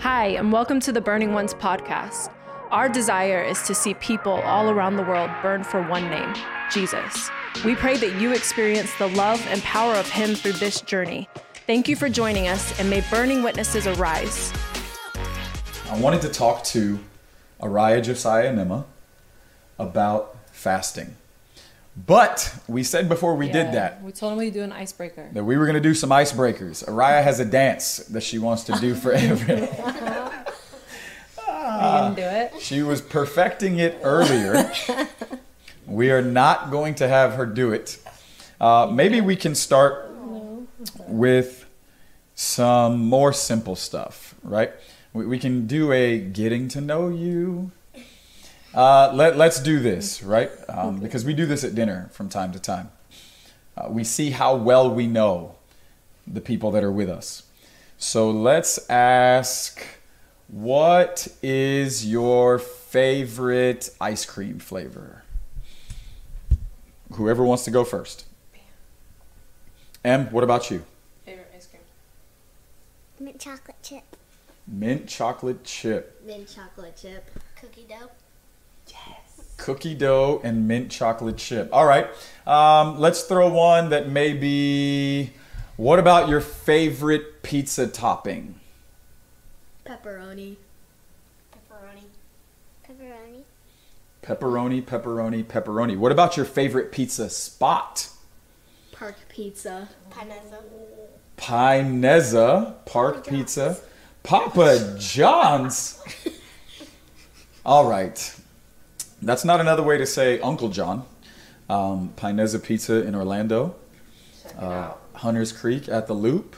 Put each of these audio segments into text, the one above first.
Hi, and welcome to the Burning Ones podcast. Our desire is to see people all around the world burn for one name Jesus. We pray that you experience the love and power of Him through this journey. Thank you for joining us, and may burning witnesses arise. I wanted to talk to Araya, Josiah, and Emma about fasting. But we said before we did that We told him we'd do an icebreaker. that we were going to do some icebreakers. Araya has a dance that she wants to do for every. Are you gonna do it? She was perfecting it earlier. we are not going to have her do it. Uh, maybe we can start with some more simple stuff, right? We, we can do a getting to know you. Uh, let, let's do this, right? Um, because we do this at dinner from time to time. Uh, we see how well we know the people that are with us. So let's ask what is your favorite ice cream flavor? Whoever wants to go first. Em, what about you? Favorite ice cream? Mint chocolate chip. Mint chocolate chip, Mint chocolate chip. Cookie dough. Cookie dough, and mint chocolate chip. All right, um, let's throw one that may be. What about your favorite pizza topping? Pepperoni. Pepperoni. Pepperoni. Pepperoni, pepperoni, pepperoni. What about your favorite pizza spot? Park pizza. Pinezza. Pinezza, Park Pizza, Papa John's. All right. That's not another way to say Uncle John. Um, Pinezza Pizza in Orlando, uh, Hunters Creek at the Loop.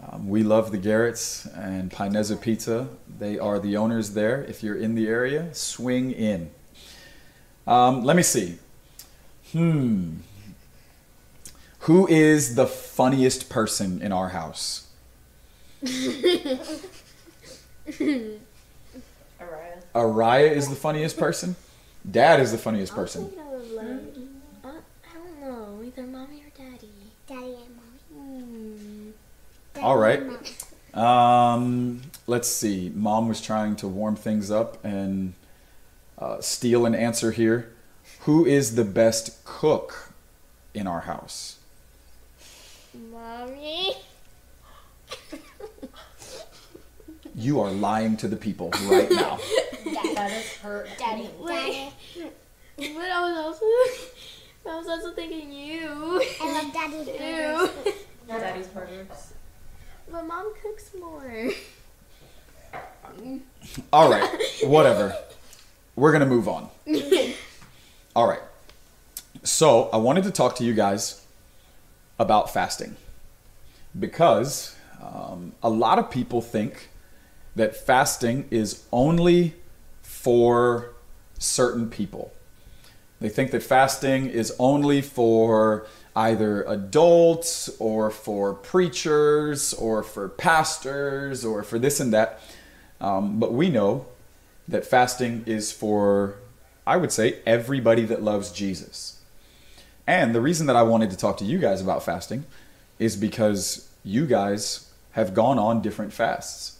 Um, we love the Garretts and Pinezza Pizza. They are the owners there. If you're in the area, swing in. Um, let me see. Hmm. Who is the funniest person in our house? Araya. Araya is the funniest person. Dad is the funniest person. I would love. I don't know. Either mommy or daddy. Daddy and mommy. Daddy All right. Um, let's see. Mom was trying to warm things up and uh, steal an answer here. Who is the best cook in our house? Mommy. You are lying to the people right now. That is her. Daddy. Daddy. But I was also, I was also thinking you. I love daddy Ew. burgers. Daddy's burgers. But mom cooks more. All right, whatever. We're gonna move on. All right. So I wanted to talk to you guys about fasting because um, a lot of people think that fasting is only for certain people. They think that fasting is only for either adults or for preachers or for pastors or for this and that. Um, but we know that fasting is for, I would say, everybody that loves Jesus. And the reason that I wanted to talk to you guys about fasting is because you guys have gone on different fasts.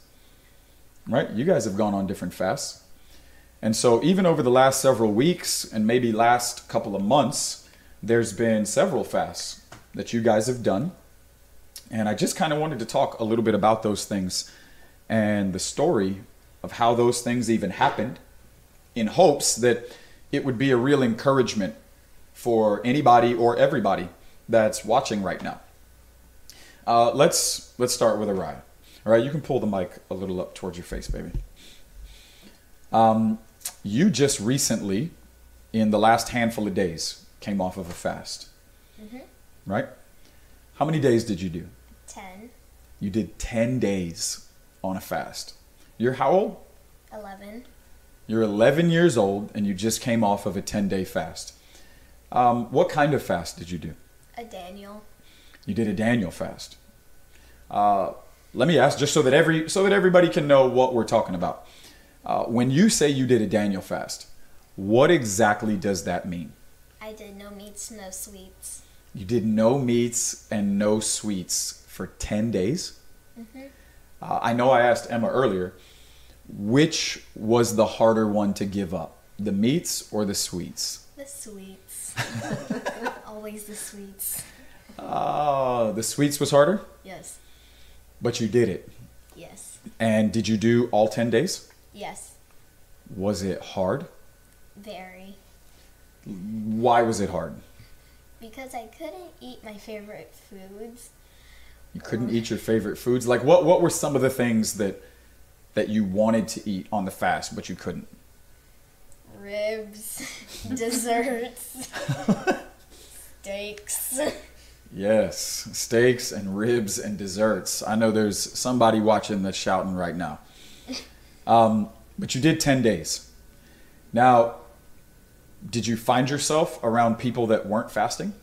Right? You guys have gone on different fasts. And so, even over the last several weeks and maybe last couple of months, there's been several fasts that you guys have done. And I just kind of wanted to talk a little bit about those things and the story of how those things even happened in hopes that it would be a real encouragement for anybody or everybody that's watching right now. Uh, let's let's start with Araya. All right, you can pull the mic a little up towards your face, baby. Um, you just recently, in the last handful of days, came off of a fast, right? How many days did you do? Ten. You did 10 days on a fast. You're how old? Eleven. You're 11 years old and you just came off of a 10 day fast. Um, what kind of fast did you do? A Daniel. You did a Daniel fast. Uh, let me ask, just so that every so that everybody can know what we're talking about. Uh, when you say you did a Daniel fast, what exactly does that mean? I did no meats, no sweets. You did no meats and no sweets for 10 days? Uh, I know I asked Emma earlier, which was the harder one to give up, the meats or the sweets? The sweets. Always the sweets. Oh, the sweets was harder, Yes. But you did it. Yes. And did you do all 10 days? Yes. Was it hard? Very. Why was it hard? Because I couldn't eat my favorite foods. You couldn't eat your favorite foods. Like what what were some of the things that that you wanted to eat on the fast but you couldn't? Ribs, desserts, steaks. Yes, steaks and ribs and desserts. I know there's somebody watching that's shouting right now. Um, but you did 10 days. Now, did you find yourself around people that weren't fasting?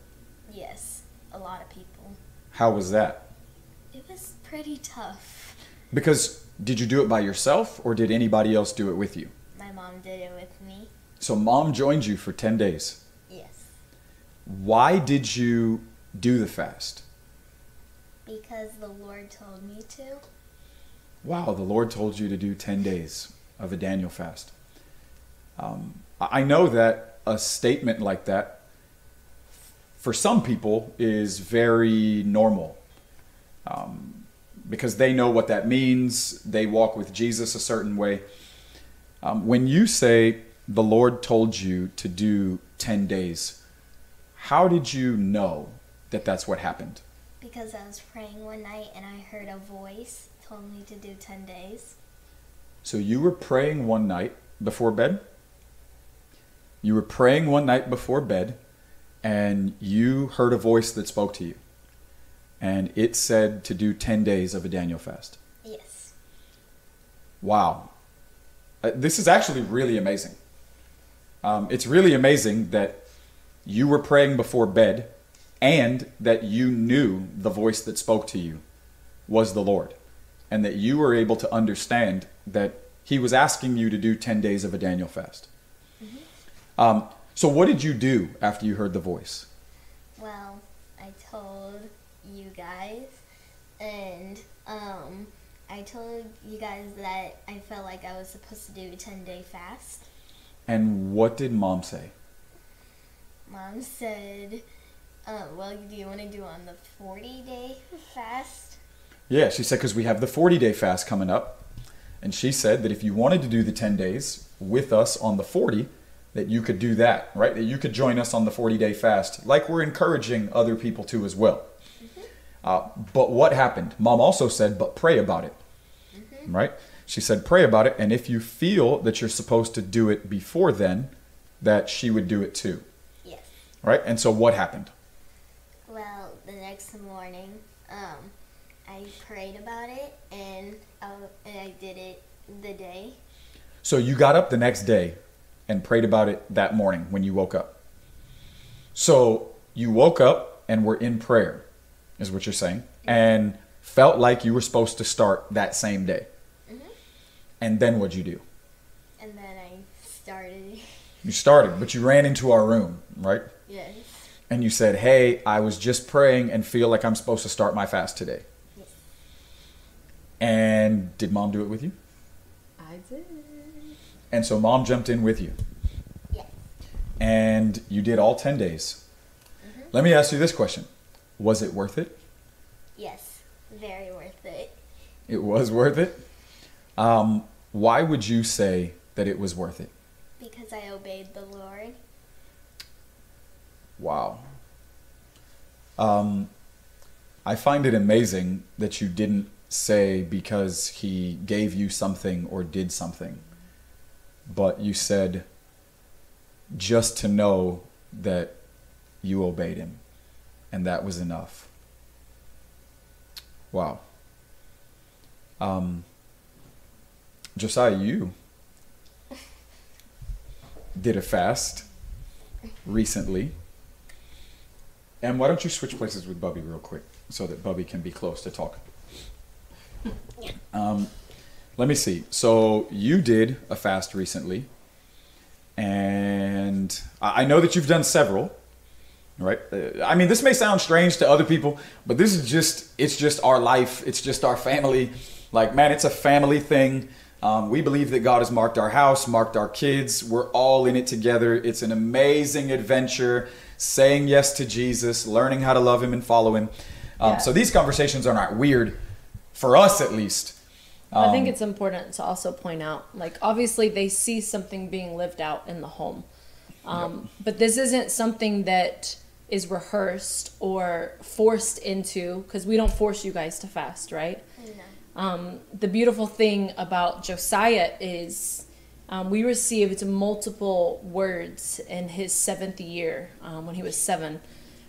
Yes, a lot of people. How was that? It was pretty tough. Because did you do it by yourself or did anybody else do it with you? My mom did it with me. So mom joined you for 10 days. Yes. Why did you do the fast? Because the Lord told me to. Wow, the Lord told you to do 10 days of a Daniel fast. Um, I know that a statement like that, for some people, is very normal um, because they know what that means. They walk with Jesus a certain way. Um, when you say the Lord told you to do 10 days, how did you know that that's what happened? Because I was praying one night and I heard a voice told me to do 10 days. So you were praying one night before bed? You were praying one night before bed and you heard a voice that spoke to you. And it said to do 10 days of a Daniel fast. Yes. Wow. Uh, this is actually really amazing. Um, it's really amazing that you were praying before bed and that you knew the voice that spoke to you was the Lord. And that you were able to understand that He was asking you to do 10 days of a Daniel fast. Um, so, what did you do after you heard the voice? Well, I told you guys, and um, I told you guys that I felt like I was supposed to do a 10 day fast. And what did mom say? Mom said, uh, well, do you want to do on the 40 day fast? Yeah, she said because we have the 40 day fast coming up. And she said that if you wanted to do the 10 days with us on the 40, that you could do that, right? That you could join us on the 40 day fast, like we're encouraging other people to as well. Uh, but what happened? Mom also said, but pray about it, right? She said, pray about it. And if you feel that you're supposed to do it before then, that she would do it too, Yes. right? And so what happened? The next morning, um, I prayed about it and I, and I did it the day. So you got up the next day and prayed about it that morning when you woke up. So you woke up and were in prayer, is what you're saying, and felt like you were supposed to start that same day. And then what'd you do? And then I started. You started, but you ran into our room, right? yes. And you said, Hey, I was just praying and feel like I'm supposed to start my fast today. Yes. And did mom do it with you? I did. And so mom jumped in with you. Yes. and you did all 10 days. Let me ask you this question Was it worth it? Yes. Very worth it. It was worth it. Um, why would you say that it was worth it? Because I obeyed the Lord. Wow. Um, I find it amazing that you didn't say because he gave you something or did something, but you said just to know that you obeyed him, and that was enough. Wow. Um, Josiah, you did a fast recently. And why don't you switch places with Bubby real quick so that Bubby can be close to talk? Um, let me see. So you did a fast recently, and I know that you've done several, right? Uh, I mean, this may sound strange to other people, but this is just—it's just our life. It's just our family. Like, man, it's a family thing. Um, we believe that God has marked our house, marked our kids. We're all in it together. It's an amazing adventure, saying yes to Jesus, learning how to love Him and follow Him. Um, Yeah. So these conversations are not weird, for us at least. I think Um, it's important to also point out, like, obviously they see something being lived out in the home. Um, But this isn't something that is rehearsed or forced into, because we don't force you guys to fast, right? Um, the beautiful thing about Josiah is um, we received multiple words in his seventh year um, when he was seven,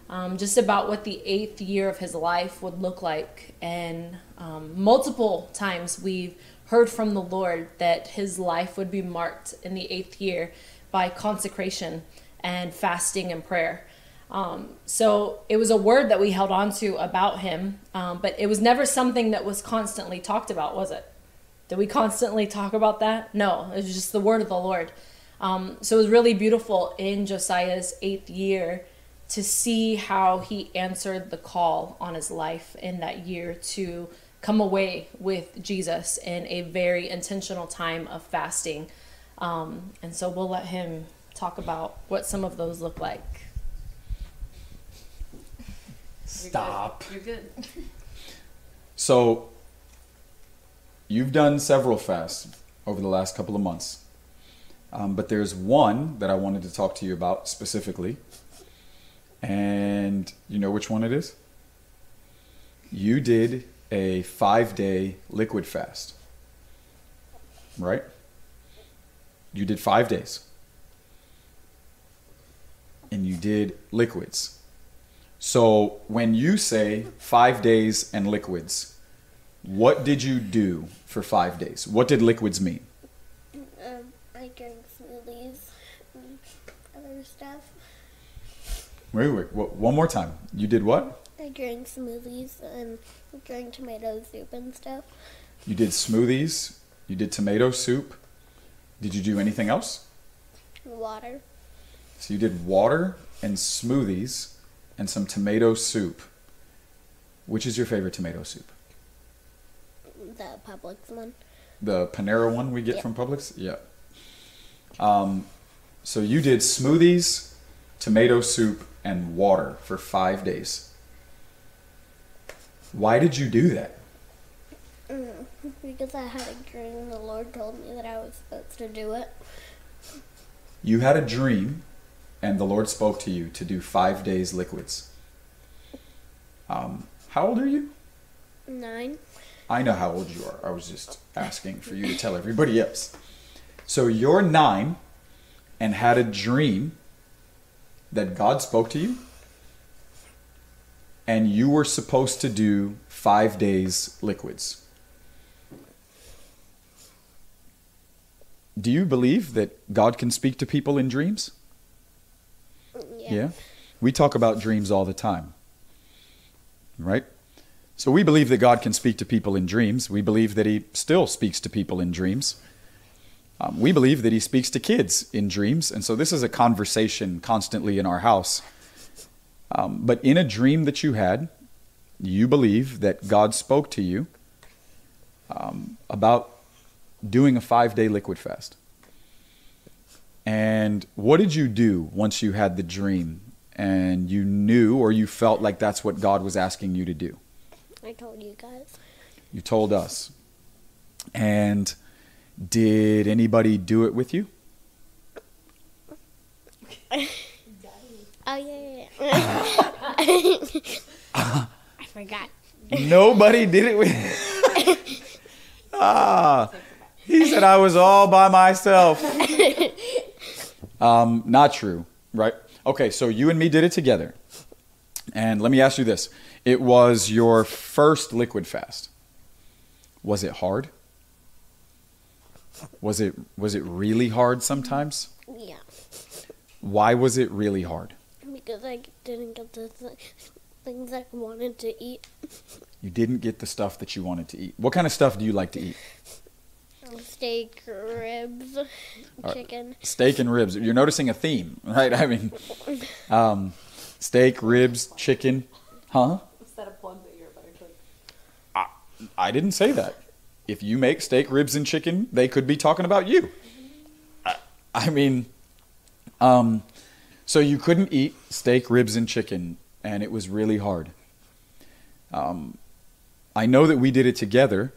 um, just about what the eighth year of his life would look like. And um, multiple times we've heard from the Lord that his life would be marked in the eighth year by consecration and fasting and prayer. Um, so it was a word that we held on to about him, um, but it was never something that was constantly talked about, was it? Did we constantly talk about that? No, it was just the word of the Lord. Um, so it was really beautiful in Josiah's eighth year to see how he answered the call on his life in that year to come away with Jesus in a very intentional time of fasting. Um, and so we'll let him talk about what some of those look like. Stop. You're good. So, you've done several fasts over the last couple of months, um, but there's one that I wanted to talk to you about specifically. And you know which one it is? You did a five day liquid fast, right? You did five days. And you did liquids. So when you say five days and liquids, what did you do for five days? What did liquids mean? Um, I drank smoothies and other stuff. Wait, wait, wait, one more time. You did what? I drank smoothies and drank tomato soup and stuff. You did smoothies. You did tomato soup. Did you do anything else? Water. So you did water and smoothies and some tomato soup. Which is your favorite tomato soup? The Publix one. The Panera one we get from Publix? Yeah. Um, so you did smoothies, tomato soup, and water for five days. Why did you do that? Mm, because I had a dream the Lord told me that I was supposed to do it. You had a dream, and the Lord spoke to you to do five days liquids. Um, how old are you? Nine. I know how old you are. I was just asking for you to tell everybody else. So you're nine and had a dream that God spoke to you, and you were supposed to do five days liquids. Do you believe that God can speak to people in dreams? Yeah. We talk about dreams all the time. Right? So we believe that God can speak to people in dreams. We believe that He still speaks to people in dreams. Um, we believe that He speaks to kids in dreams. And so this is a conversation constantly in our house. Um, but in a dream that you had, you believe that God spoke to you um, about doing a five day liquid fast. And what did you do once you had the dream and you knew or you felt like that's what God was asking you to do? I told you guys. You told us. And did anybody do it with you? Oh yeah, yeah, yeah. I forgot. Nobody did it with Ah. He said I was all by myself. Um, not true, right? Okay, so you and me did it together. And let me ask you this. It was your first liquid fast. Was it hard? Was it was it really hard sometimes? Yeah, Why was it really hard? because I didn't get the th- things I wanted to eat. You didn't get the stuff that you wanted to eat. What kind of stuff do you like to eat? Steak, ribs, chicken. Steak and ribs. You're noticing a theme, right? I mean, um, steak, ribs, chicken. Huh? Is that a plug that you're a better cook? I didn't say that. if you make steak, ribs, and chicken, they could be talking about you. I, I mean, um, so you couldn't eat steak, ribs, and chicken, and it was really hard. Um, I know that we did it together.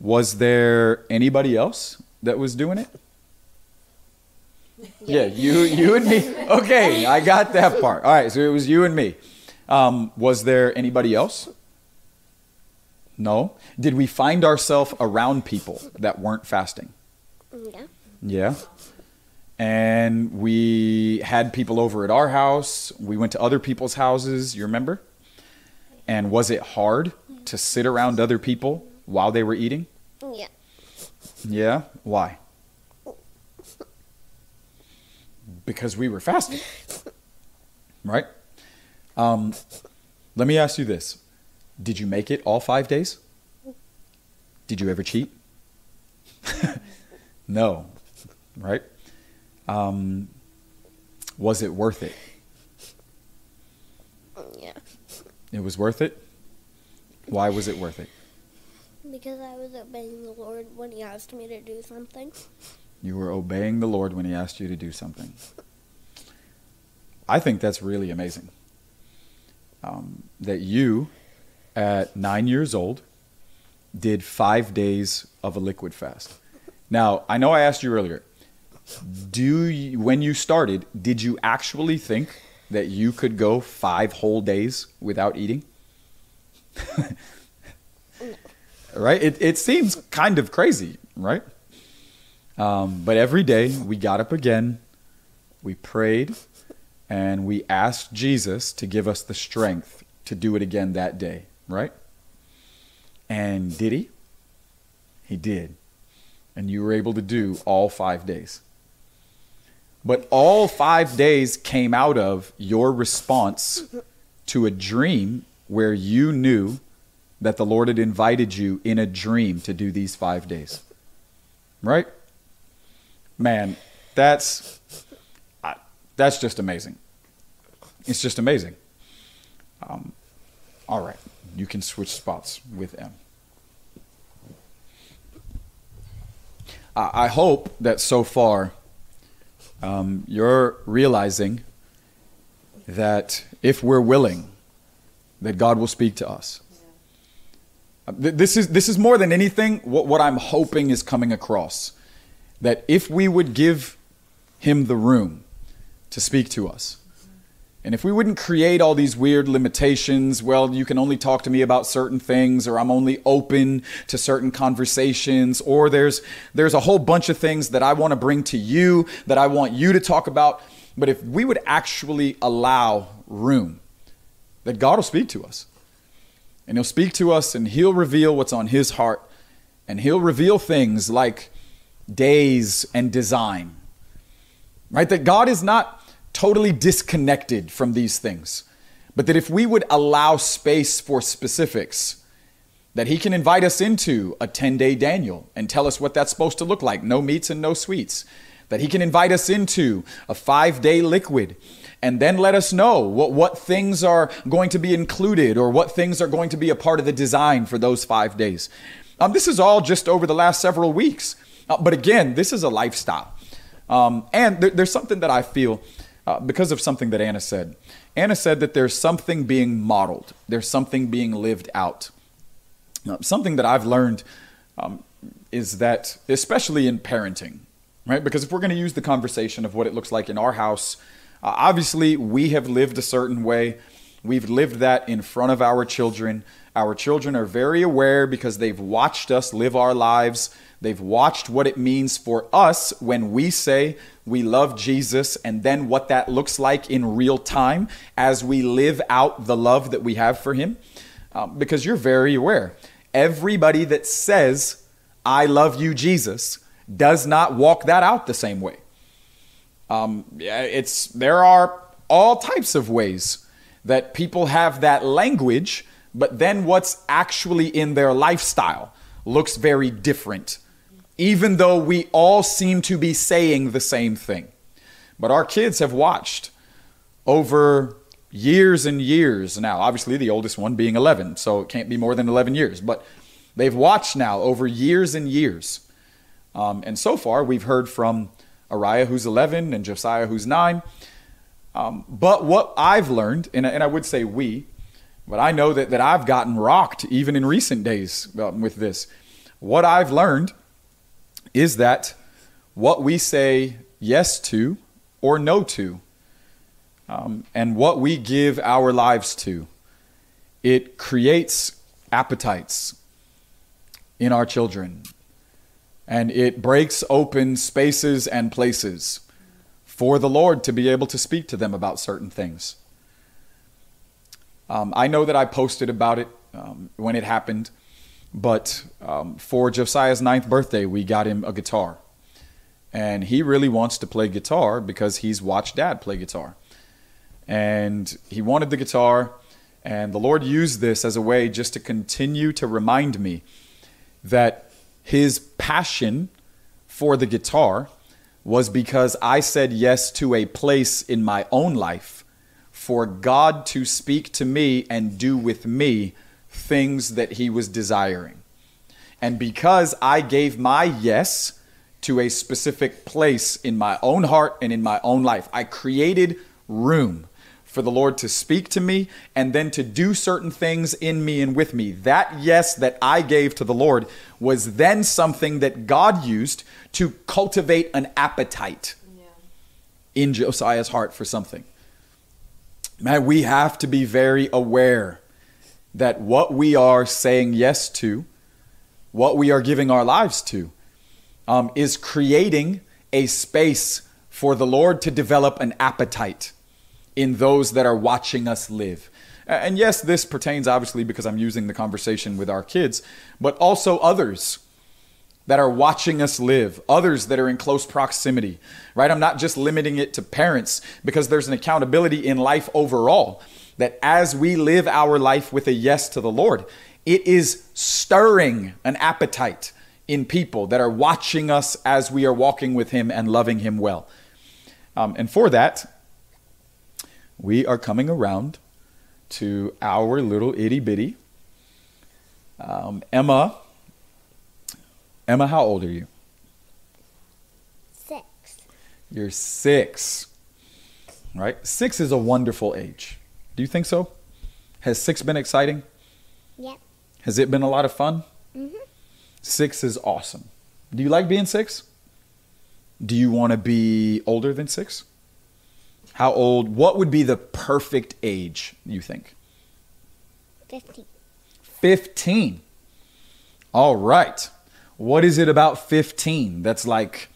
Was there anybody else that was doing it? Yeah, you, you and me. Okay, I got that part. All right, so it was you and me. Um, was there anybody else? No. Did we find ourselves around people that weren't fasting? Yeah. Yeah. And we had people over at our house. We went to other people's houses. You remember? And was it hard to sit around other people while they were eating? Yeah. Yeah. Why? Because we were fasting. Right? Um, let me ask you this Did you make it all five days? Did you ever cheat? no. Right? Um, was it worth it? Yeah. It was worth it? Why was it worth it? Because I was obeying the Lord when He asked me to do something. You were obeying the Lord when He asked you to do something. I think that's really amazing. Um, that you, at nine years old, did five days of a liquid fast. Now, I know I asked you earlier. Do you, when you started, did you actually think that you could go five whole days without eating? right? It, it seems kind of crazy, right? Um, but every day we got up again, we prayed, and we asked Jesus to give us the strength to do it again that day, right? And did he? He did. And you were able to do all five days. But all five days came out of your response to a dream where you knew that the Lord had invited you in a dream to do these five days. Right? Man, that's that's just amazing. It's just amazing. Um, all right, you can switch spots with Em. I hope that so far um, you're realizing that if we're willing, that God will speak to us. Uh, This is this is more than anything what, what I'm hoping is coming across. That if we would give him the room to speak to us, and if we wouldn't create all these weird limitations, well, you can only talk to me about certain things, or I'm only open to certain conversations, or there's there's a whole bunch of things that I want to bring to you that I want you to talk about. But if we would actually allow room, that God will speak to us. And he'll speak to us and he'll reveal what's on his heart. And he'll reveal things like days and design. Right? That God is not totally disconnected from these things, but that if we would allow space for specifics, that he can invite us into a 10 day Daniel and tell us what that's supposed to look like no meats and no sweets. That he can invite us into a five day liquid and then let us know what, what things are going to be included or what things are going to be a part of the design for those five days. Um, this is all just over the last several weeks. Uh, but again, this is a lifestyle. Um, and there, there's something that I feel uh, because of something that Anna said. Anna said that there's something being modeled, there's something being lived out. Uh, something that I've learned um, is that, especially in parenting, right? Because if we're going to use the conversation of what it looks like in our house, uh, obviously we have lived a certain way. We've lived that in front of our children. Our children are very aware because they've watched us live our lives. They've watched what it means for us when we say we love Jesus and then what that looks like in real time as we live out the love that we have for Him. Um, because you're very aware. Everybody that says, I love you, Jesus, does not walk that out the same way. Um, it's there are all types of ways that people have that language, but then what's actually in their lifestyle looks very different, even though we all seem to be saying the same thing. But our kids have watched over years and years now. Obviously, the oldest one being 11, so it can't be more than 11 years. But They've watched now over years and years. Um, and so far, we've heard from Araya, who's 11, and Josiah, who's 9. Um, but what I've learned, and, and I would say we, but I know that, that I've gotten rocked even in recent days um, with this. What I've learned is that what we say yes to or no to, um, and what we give our lives to, it creates appetites in our children. And it breaks open spaces and places for the Lord to be able to speak to them about certain things. Um, I know that I posted about it um, when it happened, but um, for Josiah's ninth birthday, we got him a guitar. And he really wants to play guitar because he's watched dad play guitar. And he wanted the guitar, and the Lord used this as a way just to continue to remind me that his passion for the guitar was because I said yes to a place in my own life for God to speak to me and do with me things that he was desiring. And because I gave my yes to a specific place in my own heart and in my own life, I created room for the Lord to speak to me and then to do certain things in me and with me. That yes that I gave to the Lord was then something that God used to cultivate an appetite in Josiah's heart for something. Man, we have to be very aware that what we are saying yes to, what we are giving our lives to, um, is creating a space for the Lord to develop an appetite in those that are watching us live. And yes, this pertains obviously because I'm using the conversation with our kids, but also others that are watching us live, others that are in close proximity, right? I'm not just limiting it to parents because there's an accountability in life overall that as we live our life with a yes to the Lord, it is stirring an appetite in people that are watching us as we are walking with Him and loving Him well. Um, and for that, we are coming around to our little itty bitty. Um, Emma, Emma, how old are you? Six. You're six, right? Six is a wonderful age. Do you think so? Has six been exciting? Yep. Has it been a lot of fun? Mhm. Six is awesome. Do you like being six? Do you want to be older than six? How old? What would be the perfect age, you think? Fifteen. 15. All right. What is it about 15 that's like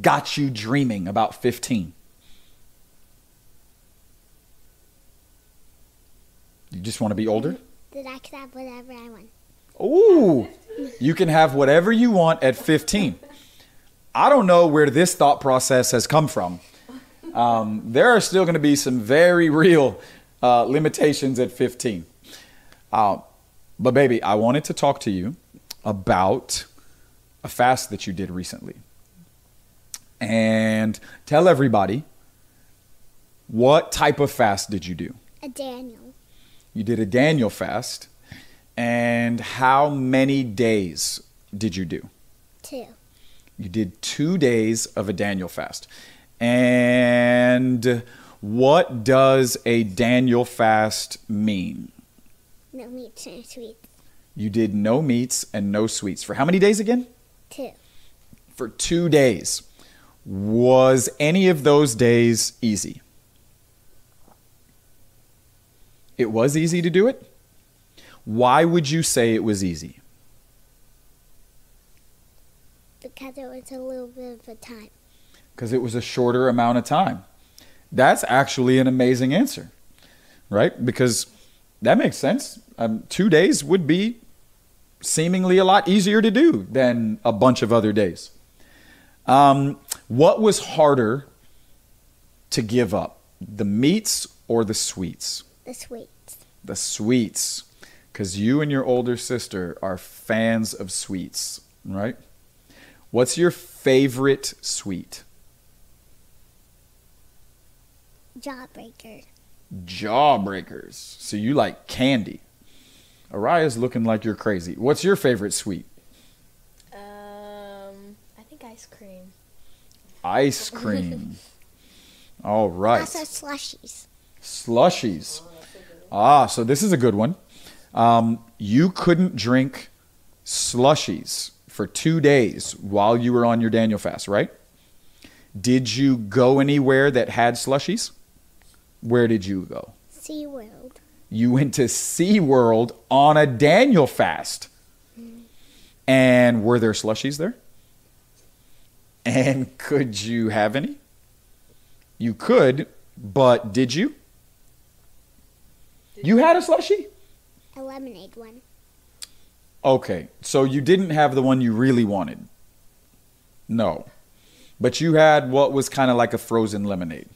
got you dreaming about 15? You just want to be older? That I could have whatever I want. Ooh, you can have whatever you want at 15. I don't know where this thought process has come from. Um, there are still going to be some very real uh, limitations at 15. Uh, but, baby, I wanted to talk to you about a fast that you did recently. And tell everybody what type of fast did you do? A Daniel. You did a Daniel fast. And how many days did you do? Two. You did two days of a Daniel fast. And what does a Daniel fast mean? No meats and sweets. You did no meats and no sweets. For how many days again? Two. For two days. Was any of those days easy? It was easy to do it? Why would you say it was easy? Because it was a little bit of a time. because it was a shorter amount of time. That's actually an amazing answer, right? Because that makes sense. Um, two days would be seemingly a lot easier to do than a bunch of other days. Um, what was harder to give up, the meats or the sweets? The sweets. The sweets, because you and your older sister are fans of sweets, right? What's your favorite sweet? Jawbreakers. Jawbreakers. So you like candy. Araya's looking like you're crazy. What's your favorite sweet? Um, I think ice cream. Ice cream. All right. Also slushies. Slushies. Ah, so this is a good one. Um, you couldn't drink slushies for two days while you were on your Daniel fast, right? Did you go anywhere that had slushies? Where did you go? SeaWorld. You went to SeaWorld on a Daniel fast. And were there slushies there? And could you have any? You could, but did you? You had a slushie? A lemonade one. Okay, so you didn't have the one you really wanted. No. But you had what was kind of like a frozen lemonade.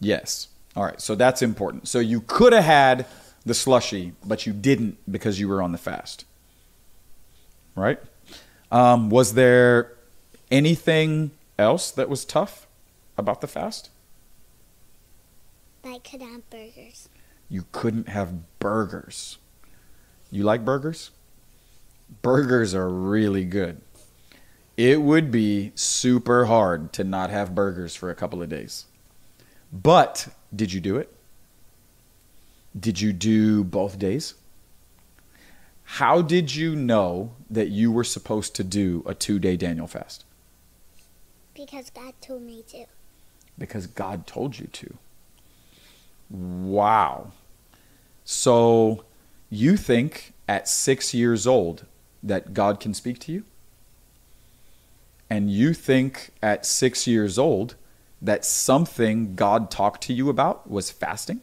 Yes. All right, so that's important. So you could have had the slushy, but you didn't because you were on the fast. Right? Um, was there anything else that was tough about the fast? I could have burgers. You couldn't have burgers. You like burgers? Burgers are really good. It would be super hard to not have burgers for a couple of days. But did you do it? Did you do both days? How did you know that you were supposed to do a two day Daniel fast? Because God told me to. Because God told you to. Wow. So you think at six years old that God can speak to you? And you think at six years old that something God talked to you about was fasting?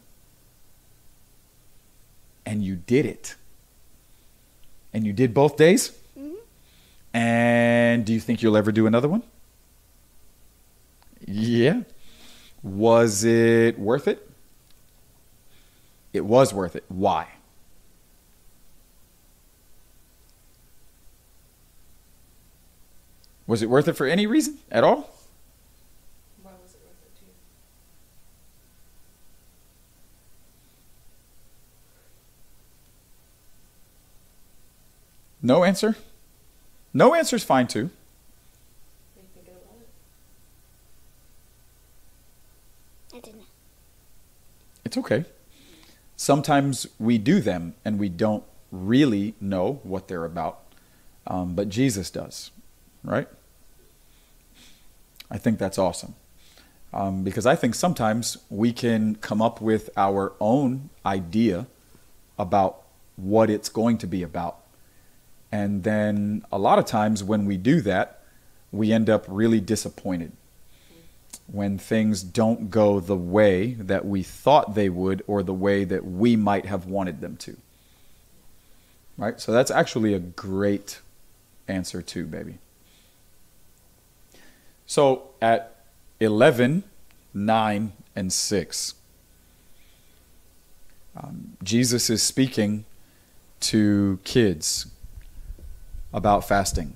And you did it. And you did both days? Mm-hmm. And do you think you'll ever do another one? Yeah. Was it worth it? It was worth it. Why? Was it worth it for any reason at all? Why was it worth it to you? No answer? No answer's fine too. What are you thinking about it? I don't know. It's okay. Sometimes we do them and we don't really know what they're about, um, but Jesus does, right? I think that's awesome. Um, because I think sometimes we can come up with our own idea about what it's going to be about. And then a lot of times when we do that, we end up really disappointed when things don't go the way that we thought they would or the way that we might have wanted them to. Right? So that's actually a great answer, too, baby. So at 11, 9, and 6, um, Jesus is speaking to kids about fasting.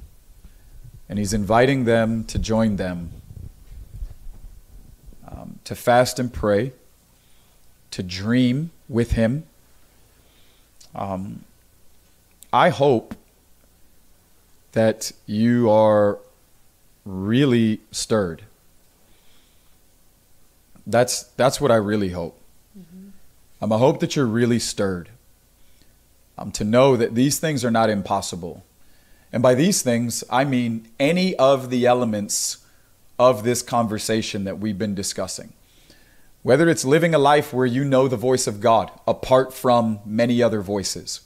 And he's inviting them to join them um, to fast and pray, to dream with Him. Um, I hope that you are really stirred. That's that's what I really hope. Um, I hope that you're really stirred. Um, to know that these things are not impossible. And by these things, I mean any of the elements of this conversation that we've been discussing. Whether it's living a life where you know the voice of God apart from many other voices,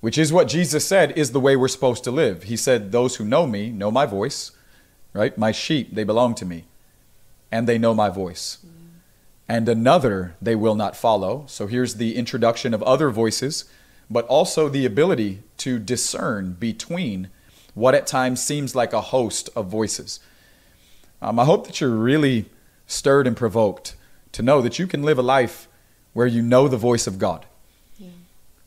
which is what Jesus said is the way we're supposed to live. He said, Those who know me know my voice, right? My sheep, they belong to me, and they know my voice. And another they will not follow. So here's the introduction of other voices, but also the ability to discern between what at times seems like a host of voices. Um, I hope that you're really stirred and provoked to know that you can live a life where you know the voice of God,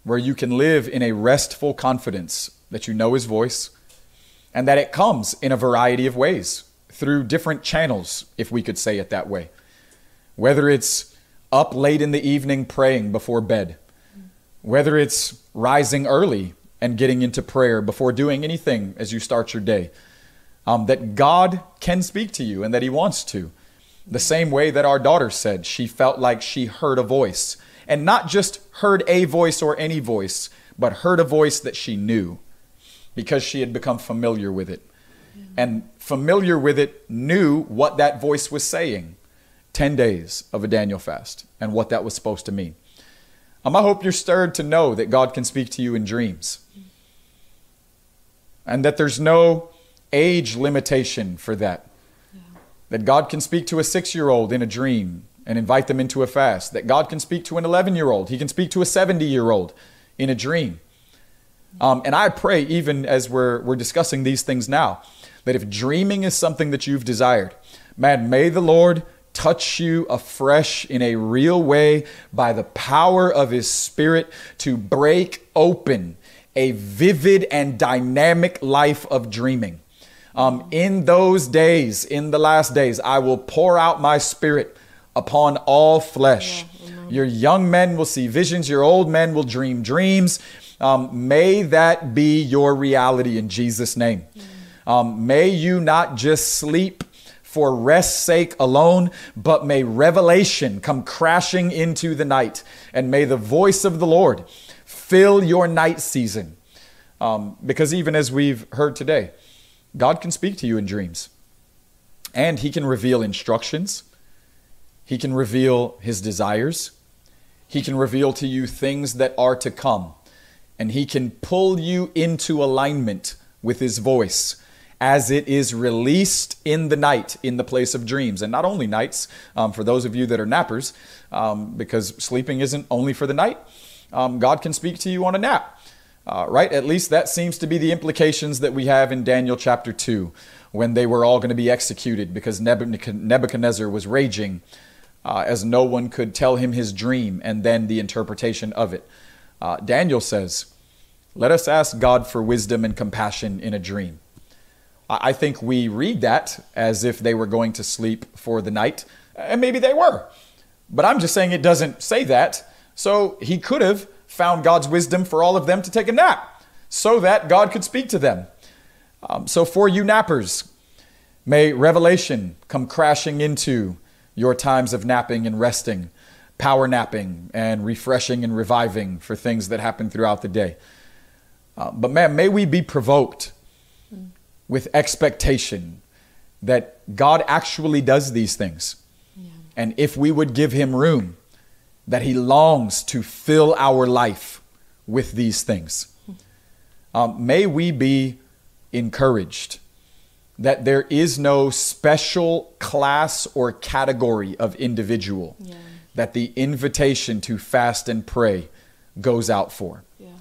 where you can live in a restful confidence that you know His voice, and that it comes in a variety of ways through different channels, if we could say it that way. Whether it's up late in the evening praying before bed, whether it's rising early and getting into prayer before doing anything as you start your day, um, that God can speak to you and that He wants to. The same way that our daughter said she felt like she heard a voice, and not just heard a voice or any voice, but heard a voice that she knew because she had become familiar with it. And familiar with it, knew what that voice was saying. 10 days of a Daniel fast and what that was supposed to mean. Um, I hope you're stirred to know that God can speak to you in dreams and that there's no age limitation for that. That God can speak to a six year old in a dream and invite them into a fast. That God can speak to an 11 year old. He can speak to a 70 year old in a dream. Um, and I pray, even as we're, we're discussing these things now, that if dreaming is something that you've desired, man, may the Lord touch you afresh in a real way by the power of His Spirit to break open a vivid and dynamic life of dreaming. Um, in those days, in the last days, I will pour out my Spirit upon all flesh. Your young men will see visions, your old men will dream dreams. Um, may that be your reality in Jesus' name. Um, may you not just sleep for rest's sake alone, but may revelation come crashing into the night, and may the voice of the Lord fill your night season. Um, because even as we've heard today, God can speak to you in dreams, and He can reveal instructions, He can reveal His desires, He can reveal to you things that are to come, and He can pull you into alignment with His voice as it is released in the night in the place of dreams. And not only nights, um, for those of you that are nappers, um, because sleeping isn't only for the night, um, God can speak to you on a nap. Uh, right? At least that seems to be the implications that we have in Daniel chapter 2 when they were all going to be executed because Nebuchadnezzar was raging uh, as no one could tell him his dream and then the interpretation of it. Uh, Daniel says, Let us ask God for wisdom and compassion in a dream. I think we read that as if they were going to sleep for the night, and maybe they were. But I'm just saying it doesn't say that. So he could have found God's wisdom for all of them to take a nap so that God could speak to them. Um, so for you nappers, may revelation come crashing into your times of napping and resting, power napping and refreshing and reviving for things that happen throughout the day. Uh, but man, may we be provoked with expectation that God actually does these things. Yeah. And if we would give him room, that he longs to fill our life with these things. Um, may we be encouraged that there is no special class or category of individual yeah. that the invitation to fast and pray goes out for. Yeah.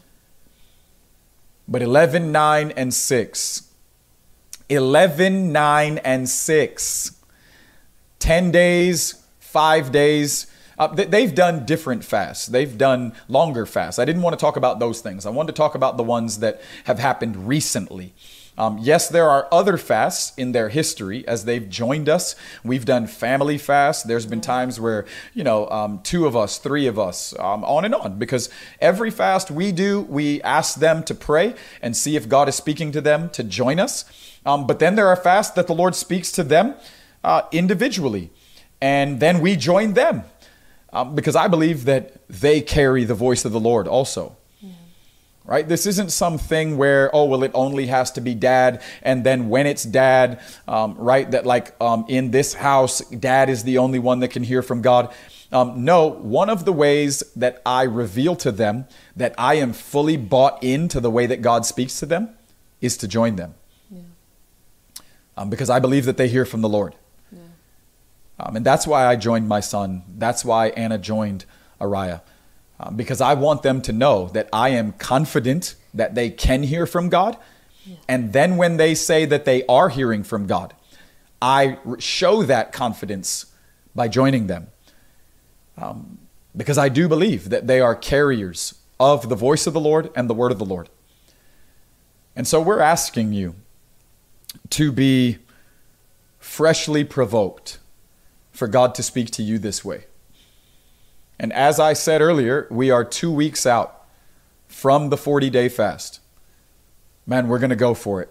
But 11, 9, and 6 11, 9, and 6. 10 days, 5 days. Uh, they've done different fasts. They've done longer fasts. I didn't want to talk about those things. I wanted to talk about the ones that have happened recently. Um, yes, there are other fasts in their history as they've joined us. We've done family fasts. There's been times where, you know, um, two of us, three of us, um, on and on, because every fast we do, we ask them to pray and see if God is speaking to them to join us. Um, but then there are fasts that the Lord speaks to them uh, individually, and then we join them um, because I believe that they carry the voice of the Lord also. Right? This isn't something where, oh, well, it only has to be dad. And then when it's dad, um, right, that like um, in this house, dad is the only one that can hear from God. Um, no, one of the ways that I reveal to them that I am fully bought into the way that God speaks to them is to join them um, because I believe that they hear from the Lord. Um, and that's why I joined my son. That's why Anna joined Araya. Um, because I want them to know that I am confident that they can hear from God. Yeah. And then when they say that they are hearing from God, I show that confidence by joining them. Um, because I do believe that they are carriers of the voice of the Lord and the word of the Lord. And so we're asking you to be freshly provoked for God to speak to you this way. And as I said earlier, we are two weeks out from the 40 day fast. Man, we're going to go for it.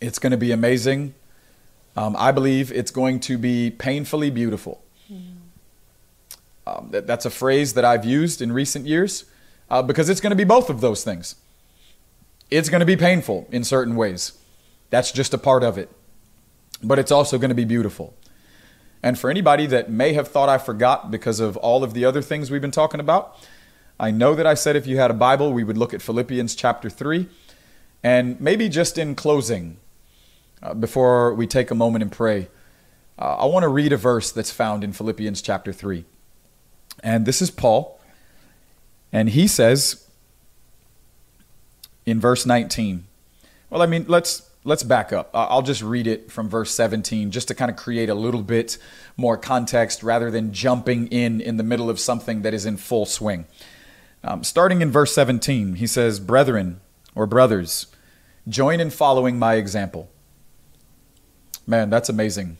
It's going to be amazing. Um, I believe it's going to be painfully beautiful. Um, that, that's a phrase that I've used in recent years uh, because it's going to be both of those things. It's going to be painful in certain ways. That's just a part of it. But it's also going to be beautiful. And for anybody that may have thought I forgot because of all of the other things we've been talking about, I know that I said if you had a Bible, we would look at Philippians chapter 3. And maybe just in closing, uh, before we take a moment and pray, uh, I want to read a verse that's found in Philippians chapter 3. And this is Paul. And he says in verse 19, well, I mean, let's let's back up. I'll just read it from verse 17 just to kind of create a little bit more context rather than jumping in in the middle of something that is in full swing. Um, starting in verse 17, he says, Brethren or brothers, join in following my example. Man, that's amazing.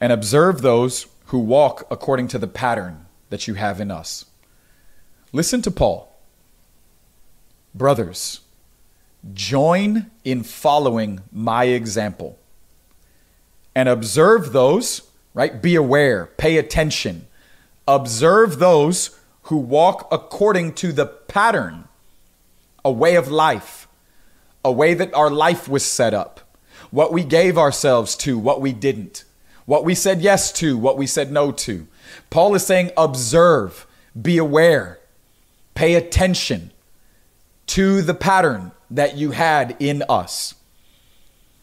And observe those who walk according to the pattern that you have in us. Listen to Paul. Brothers, join in following my example and observe those, right? Be aware, pay attention. Observe those who walk according to the pattern, a way of life, a way that our life was set up, what we gave ourselves to, what we didn't, what we said yes to, what we said no to. Paul is saying, observe, be aware, pay attention to the pattern that you had in us.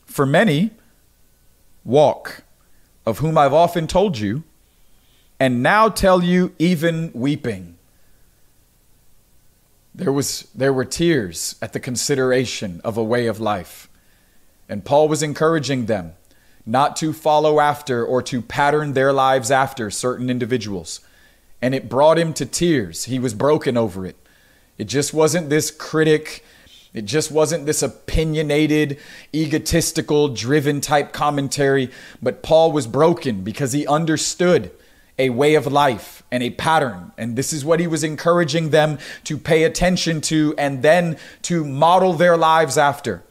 For many, walk, of whom I've often told you, and now tell you even weeping. There, was, there were tears at the consideration of a way of life. And Paul was encouraging them not to follow after or to pattern their lives after certain individuals. And it brought him to tears. He was broken over it. It just wasn't this critic it just wasn't this opinionated, egotistical, driven type commentary, but Paul was broken because he understood a way of life and a pattern. And this is what he was encouraging them to pay attention to and then to model their lives after.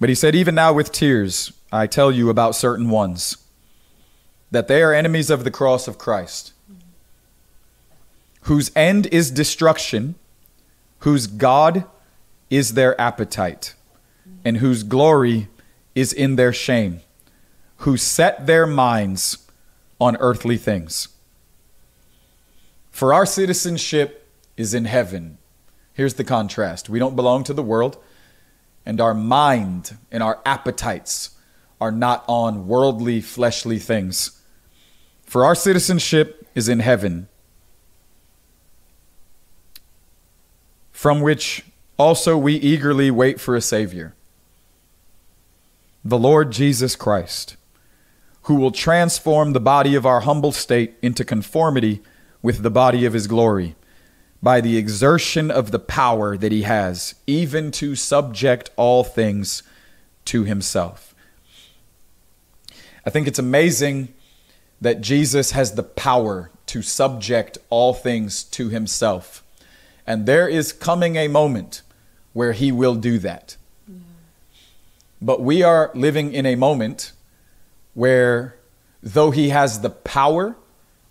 But he said, Even now with tears, I tell you about certain ones, that they are enemies of the cross of Christ, whose end is destruction whose God is their appetite, and whose glory is in their shame, who set their minds on earthly things. For our citizenship is in heaven. Here's the contrast we don't belong to the world, and our mind and our appetites are not on worldly, fleshly things. For our citizenship is in heaven from which also we eagerly wait for a Savior, the Lord Jesus Christ, who will transform the body of our humble state into conformity with the body of His glory by the exertion of the power that He has, even to subject all things to Himself. I think it's amazing that Jesus has the power to subject all things to Himself. And there is coming a moment where he will do that. But we are living in a moment where, though he has the power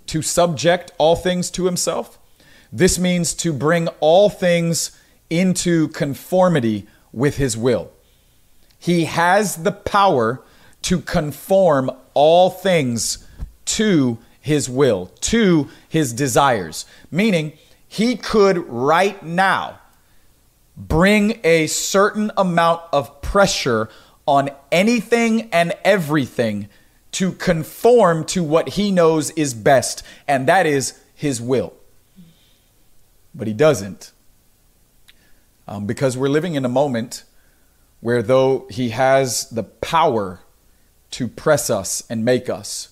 to subject all things to himself, this means to bring all things into conformity with his will. He has the power to conform all things to his will, to his desires. Meaning, he could right now bring a certain amount of pressure on anything and everything to conform to what he knows is best, and that is his will. But he doesn't. Um, because we're living in a moment where, though he has the power to press us and make us,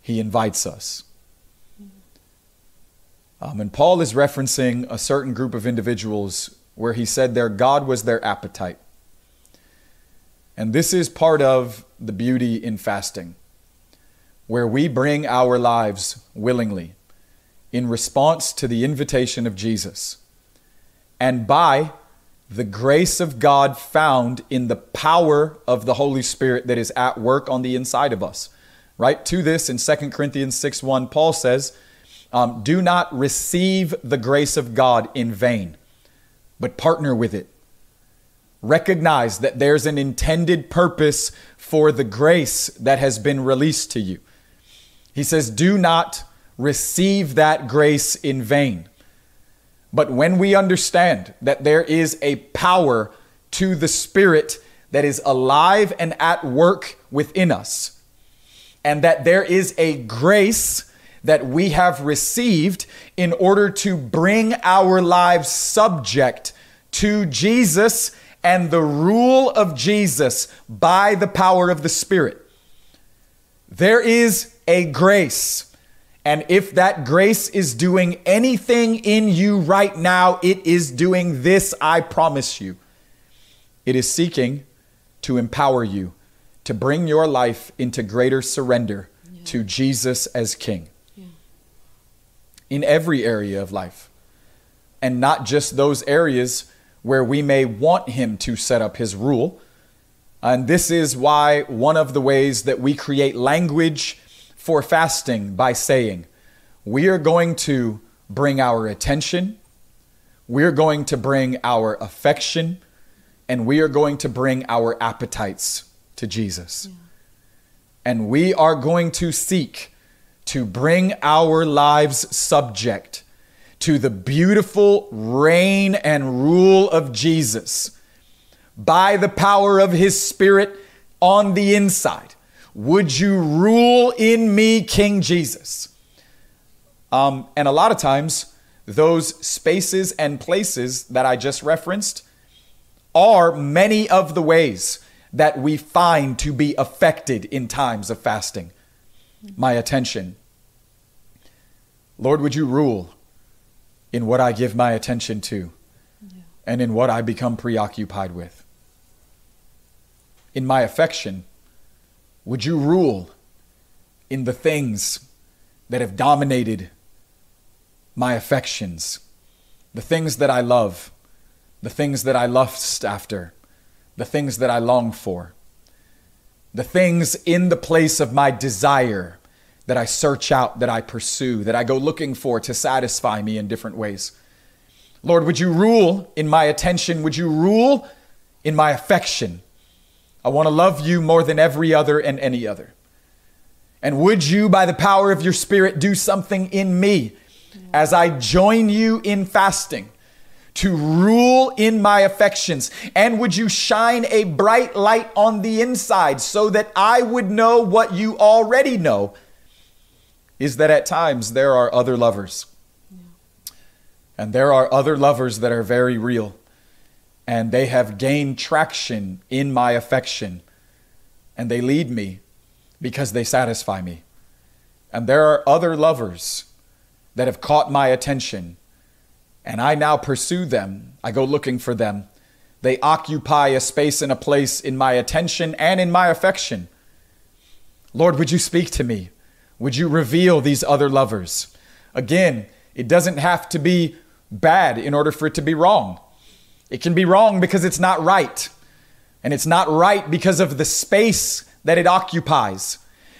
he invites us. Um, and Paul is referencing a certain group of individuals where he said their God was their appetite. And this is part of the beauty in fasting, where we bring our lives willingly in response to the invitation of Jesus and by the grace of God found in the power of the Holy Spirit that is at work on the inside of us. Right? To this in 2 Corinthians 6 1, Paul says, um, Do not receive the grace of God in vain, but partner with it. Recognize that there's an intended purpose for the grace that has been released to you. He says, Do not receive that grace in vain. But when we understand that there is a power to the Spirit that is alive and at work within us, and that there is a grace that we have received in order to bring our lives subject to Jesus and the rule of Jesus by the power of the Spirit. There is a grace. And if that grace is doing anything in you right now, it is doing this, I promise you. It is seeking to empower you to bring your life into greater surrender yeah. to Jesus as King. In every area of life. And not just those areas where we may want Him to set up His rule. And this is why one of the ways that we create language for fasting by saying, We are going to bring our attention, we're going to bring our affection, and we are going to bring our appetites to Jesus. Yeah. And we are going to seek to bring our lives subject to the beautiful reign and rule of Jesus by the power of his spirit on the inside. Would you rule in me, King Jesus? Um, and a lot of times, those spaces and places that I just referenced are many of the ways that we find to be affected in times of fasting. My attention. Lord, would you rule in what I give my attention to yeah. and in what I become preoccupied with? In my affection, would you rule in the things that have dominated my affections, the things that I love, the things that I lust after, the things that I long for, the things in the place of my desire that I search out, that I pursue, that I go looking for to satisfy me in different ways. Lord, would you rule in my attention? Would you rule in my affection? I want to love you more than every other and any other. And would you, by the power of your Spirit, do something in me as I join you in fasting? To rule in my affections? And would you shine a bright light on the inside so that I would know what you already know is that at times there are other lovers. And there are other lovers that are very real. And they have gained traction in my affection. And they lead me because they satisfy me. And there are other lovers that have caught my attention. And I now pursue them. I go looking for them. They occupy a space and a place in my attention and in my affection. Lord, would you speak to me? Would you reveal these other lovers? Again, it doesn't have to be bad in order for it to be wrong. It can be wrong because it's not right. And it's not right because of the space that it occupies,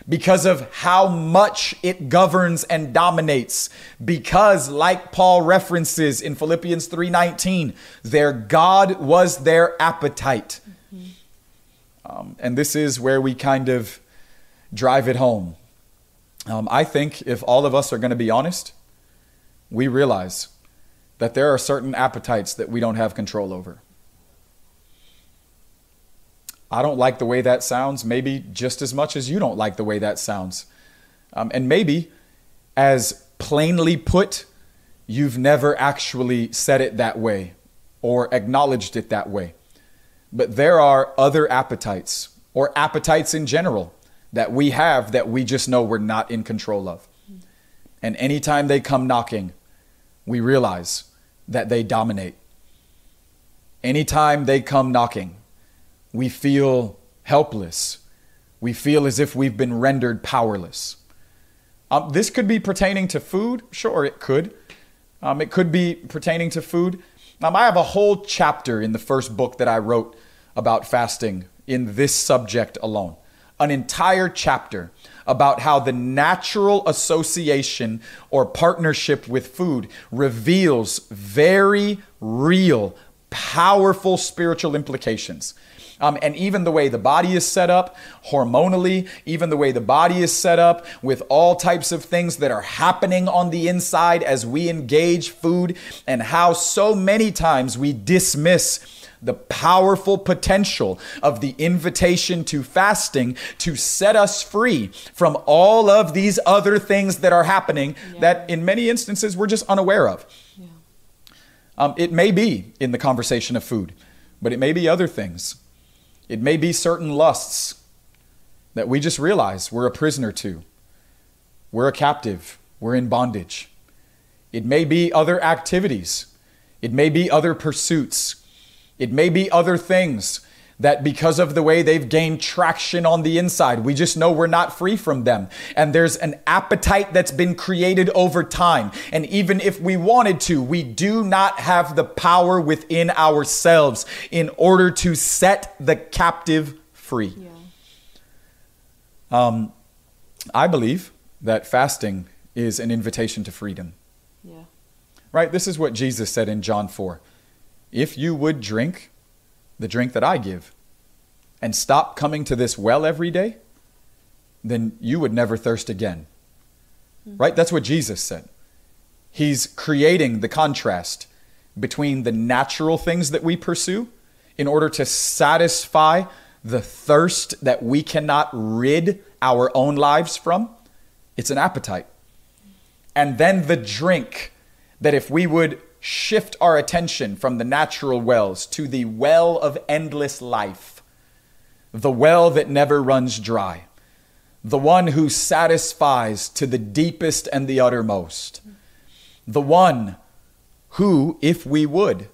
because of how much it governs and dominates, because like Paul references in Philippians 3:19, their God was their appetite. Mm-hmm. Um, and this is where we kind of drive it home um, I think if all of us are going to be honest, we realize that there are certain appetites that we don't have control over. I don't like the way that sounds, maybe just as much as you don't like the way that sounds. Um, and maybe, as plainly put, you've never actually said it that way or acknowledged it that way. But there are other appetites, or appetites in general, that we have that we just know we're not in control of. And anytime they come knocking, we realize that they dominate. Anytime they come knocking, we feel helpless. We feel as if we've been rendered powerless. Um, this could be pertaining to food. Sure, it could. Um, it could be pertaining to food. Um, I have a whole chapter in the first book that I wrote about fasting in this subject alone. An entire chapter about how the natural association or partnership with food reveals very real, powerful spiritual implications. Um, and even the way the body is set up hormonally, even the way the body is set up with all types of things that are happening on the inside as we engage food, and how so many times we dismiss the powerful potential of the invitation to fasting to set us free from all of these other things that are happening that in many instances we're just unaware of. Um, it may be in the conversation of food, but it may be other things. It may be certain lusts that we just realize we're a prisoner to. We're a captive. We're in bondage. It may be other activities. It may be other pursuits. It may be other things that because of the way they've gained traction on the inside, we just know we're not free from them. And there's an appetite that's been created over time. And even if we wanted to, we do not have the power within ourselves in order to set the captive free. Yeah. Um, I believe that fasting is an invitation to freedom. Yeah. Right? This is what Jesus said in John 4. If you would drink the drink that I give and stop coming to this well every day, then you would never thirst again. Hmm. Right? That's what Jesus said. He's creating the contrast between the natural things that we pursue in order to satisfy the thirst that we cannot rid our own lives from. It's an appetite. And then the drink that if we would shift our attention from the natural wells to the well of endless life, the well that never runs dry, the one who satisfies to the deepest and the uttermost, the one who, if we would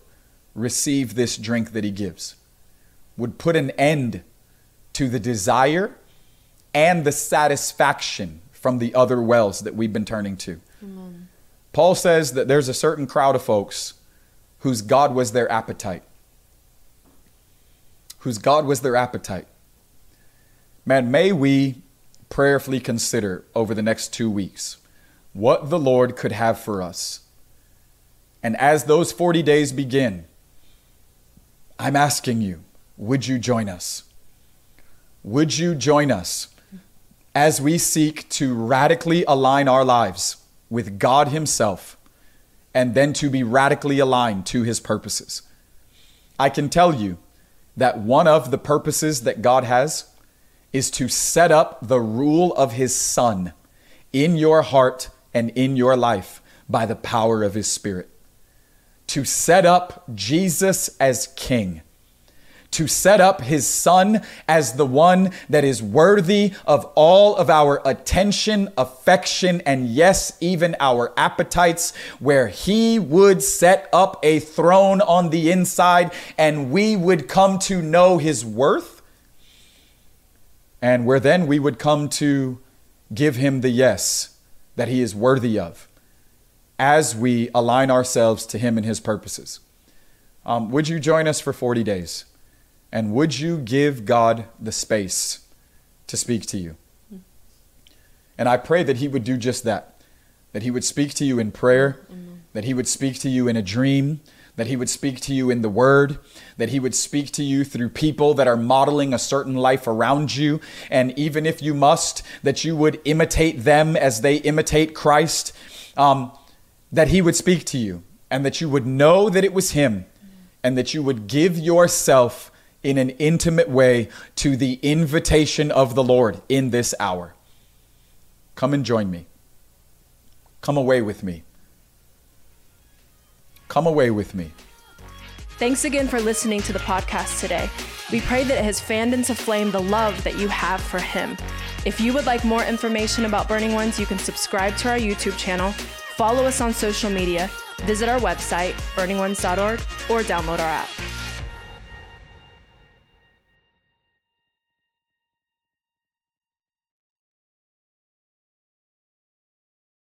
receive this drink that he gives, would put an end to the desire and the satisfaction from the other wells that we've been turning to. Paul says that there's a certain crowd of folks whose God was their appetite. Whose God was their appetite. Man, may we prayerfully consider over the next two weeks what the Lord could have for us. And as those 40 days begin, I'm asking you, would you join us? Would you join us as we seek to radically align our lives with God Himself and then to be radically aligned to His purposes? I can tell you that one of the purposes that God has is to set up the rule of His Son in your heart and in your life by the power of His Spirit. To set up Jesus as King to set up his son as the one that is worthy of all of our attention, affection, and yes, even our appetites, where he would set up a throne on the inside and we would come to know his worth, and where then we would come to give him the yes that he is worthy of as we align ourselves to him and his purposes. Um, would you join us for 40 days? And would you give God the space to speak to you? And I pray that He would do just that. That He would speak to you in prayer, that He would speak to you in a dream, that He would speak to you in the Word, that He would speak to you through people that are modeling a certain life around you. And even if you must, that you would imitate them as they imitate Christ, um, that He would speak to you, and that you would know that it was Him, and that you would give yourself in an intimate way to the invitation of the Lord in this hour. Come and join me. Come away with me. Come away with me. Thanks again for listening to the podcast today. We pray that it has fanned into flame the love that you have for Him. If you would like more information about Burning Ones, you can subscribe to our YouTube channel, follow us on social media, visit our website, burningones.org, or download our app.